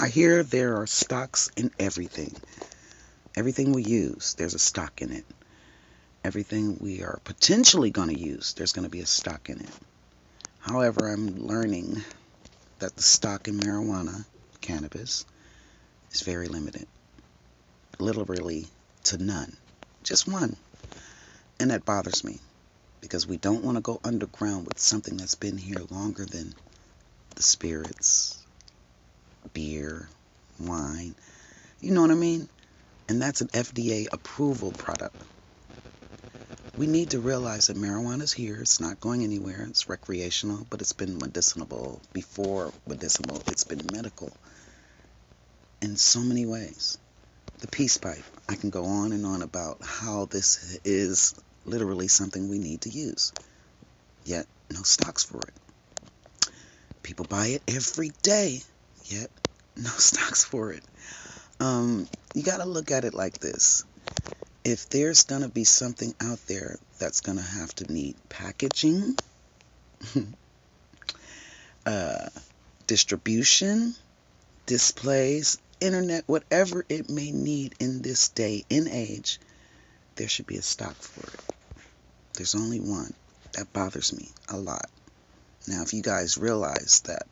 I hear there are stocks in everything. Everything we use, there's a stock in it. Everything we are potentially going to use, there's going to be a stock in it. However, I'm learning that the stock in marijuana, cannabis, is very limited. Literally to none. Just one. And that bothers me because we don't want to go underground with something that's been here longer than the spirits, beer, wine. You know what I mean? And that's an FDA approval product. We need to realize that marijuana is here. It's not going anywhere. It's recreational, but it's been medicinal. Before medicinal, it's been medical in so many ways. The peace pipe. I can go on and on about how this is literally something we need to use. Yet, no stocks for it. People buy it every day, yet, no stocks for it. Um, you got to look at it like this if there's going to be something out there that's going to have to need packaging, uh, distribution, displays, internet, whatever it may need in this day and age, there should be a stock for it. There's only one. That bothers me a lot. Now, if you guys realize that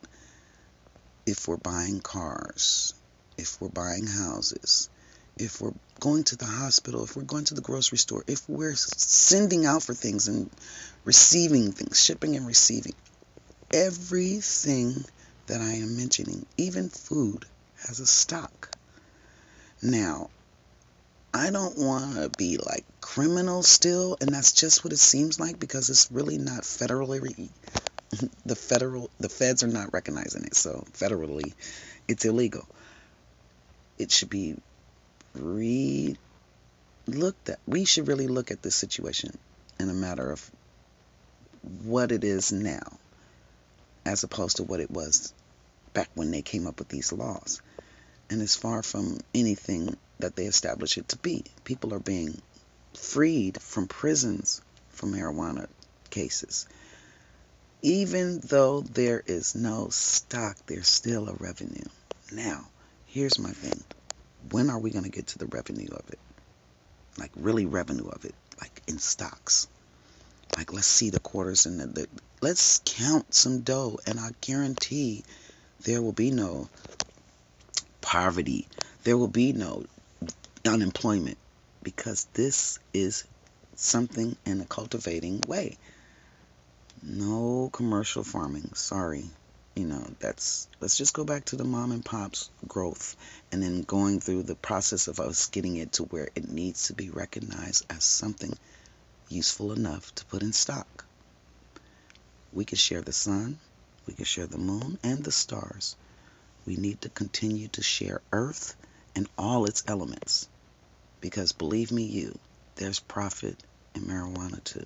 if we're buying cars, if we're buying houses, if we're going to the hospital, if we're going to the grocery store, if we're sending out for things and receiving things, shipping and receiving, everything that I am mentioning, even food, has a stock. Now, I don't want to be like criminal still, and that's just what it seems like because it's really not federally. The federal, the feds are not recognizing it, so federally, it's illegal. It should be re looked at. We should really look at this situation in a matter of what it is now, as opposed to what it was back when they came up with these laws. And it's far from anything that they established it to be. People are being freed from prisons for marijuana cases. Even though there is no stock, there's still a revenue. Now, here's my thing when are we going to get to the revenue of it? Like really revenue of it, like in stocks. Like let's see the quarters and the, the let's count some dough, and I guarantee there will be no poverty. There will be no unemployment because this is something in a cultivating way. No commercial farming. Sorry. You know that's let's just go back to the mom and pop's growth and then going through the process of us getting it to where it needs to be recognized as something useful enough to put in stock. We can share the sun we can share the moon and the stars. We need to continue to share earth and all its elements because believe me you there's profit in marijuana too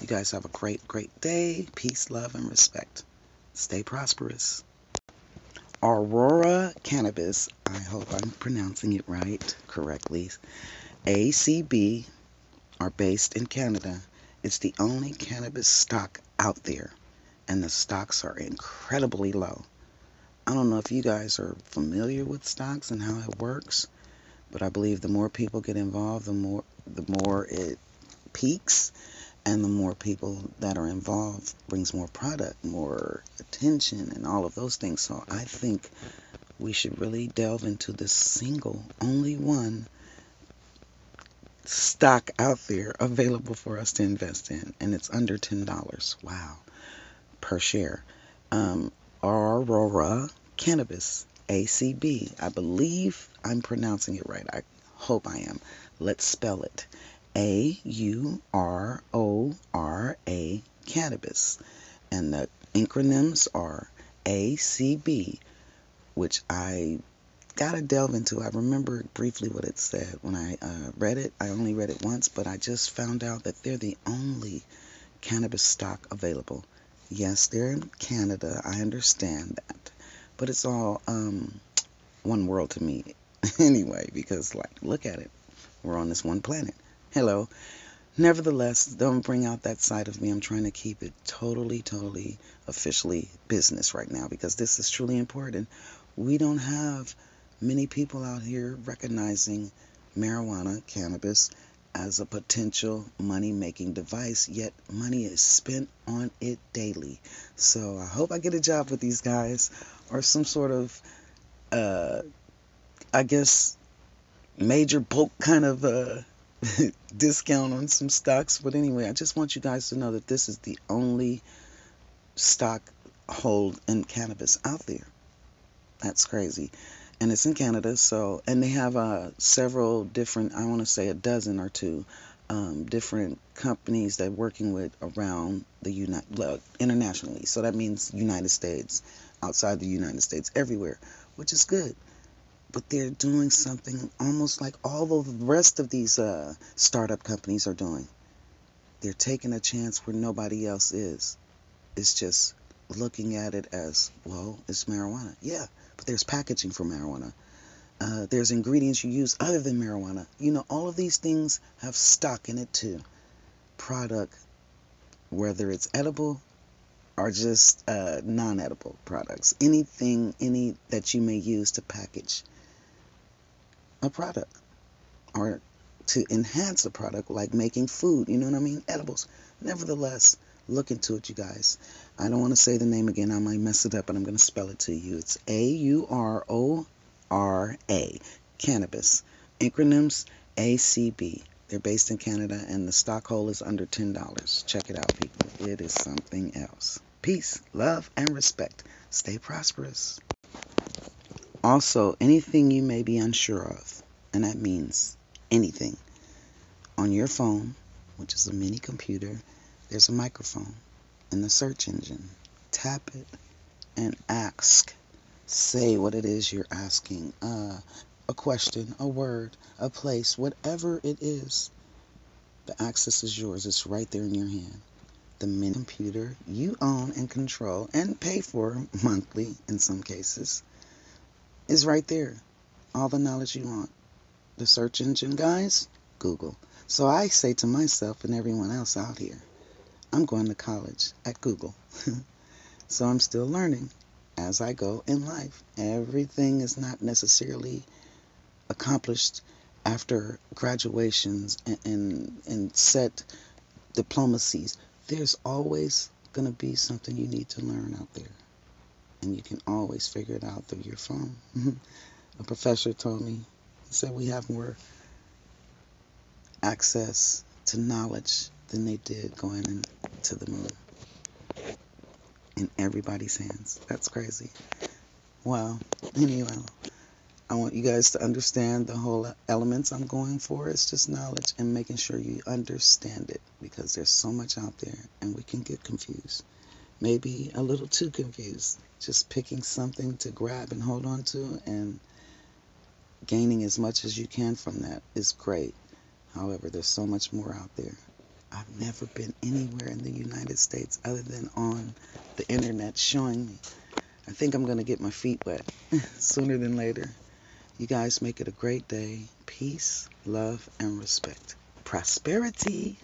you guys have a great great day peace love and respect Stay prosperous. Aurora Cannabis, I hope I'm pronouncing it right correctly. ACB are based in Canada. It's the only cannabis stock out there, and the stocks are incredibly low. I don't know if you guys are familiar with stocks and how it works, but I believe the more people get involved, the more the more it peaks and the more people that are involved brings more product, more attention, and all of those things. So I think we should really delve into this single, only one stock out there available for us to invest in, and it's under ten dollars. Wow, per share. Um, Aurora Cannabis ACB. I believe I'm pronouncing it right. I hope I am. Let's spell it. A U R O R A cannabis. And the acronyms are ACB, which I got to delve into. I remember briefly what it said when I uh, read it. I only read it once, but I just found out that they're the only cannabis stock available. Yes, they're in Canada. I understand that. But it's all um, one world to me anyway, because, like, look at it. We're on this one planet. Hello. Nevertheless, don't bring out that side of me. I'm trying to keep it totally, totally officially business right now because this is truly important. we don't have many people out here recognizing marijuana, cannabis, as a potential money making device, yet money is spent on it daily. So I hope I get a job with these guys or some sort of, uh, I guess, major bulk kind of uh, discount on some stocks. But anyway, I just want you guys to know that this is the only stock hold in cannabis out there. That's crazy and it's in Canada. So, and they have uh, several different, I want to say a dozen or two um, different companies they're working with around the United, internationally. So that means United States, outside the United States, everywhere, which is good. But they're doing something almost like all the rest of these uh, startup companies are doing. They're taking a chance where nobody else is. It's just looking at it as, well, it's marijuana. Yeah, but there's packaging for marijuana. Uh, there's ingredients you use other than marijuana. You know, all of these things have stock in it too. Product, whether it's edible or just uh, non-edible products, anything, any that you may use to package a product or to enhance a product, like making food. You know what I mean? Edibles. Nevertheless, look into it, you guys. I don't want to say the name again. I might mess it up, but I'm going to spell it to you. It's A U R O R A, cannabis. Acronyms ACB. They're based in Canada, and the stock hold is under $10. Check it out, people. It is something else. Peace, love, and respect. Stay prosperous. Also, anything you may be unsure of, and that means anything, on your phone, which is a mini computer, there's a microphone in the search engine. Tap it and ask. Say what it is you're asking. Uh, a question, a word, a place, whatever it is. The access is yours. It's right there in your hand. The mini computer you own and control and pay for monthly in some cases is right there. All the knowledge you want. The search engine, guys, Google. So I say to myself and everyone else out here, I'm going to college at Google. so I'm still learning as I go in life. Everything is not necessarily accomplished after graduations and, and, and set diplomacies. There's always going to be something you need to learn out there. And you can always figure it out through your phone. A professor told me, he said we have more access to knowledge than they did going into the moon in everybody's hands. That's crazy. Wow. Anyway, I want you guys to understand the whole elements I'm going for. It's just knowledge and making sure you understand it because there's so much out there and we can get confused. Maybe a little too confused. Just picking something to grab and hold on to and gaining as much as you can from that is great. However, there's so much more out there. I've never been anywhere in the United States other than on the internet showing me. I think I'm going to get my feet wet sooner than later. You guys make it a great day. Peace, love, and respect. Prosperity.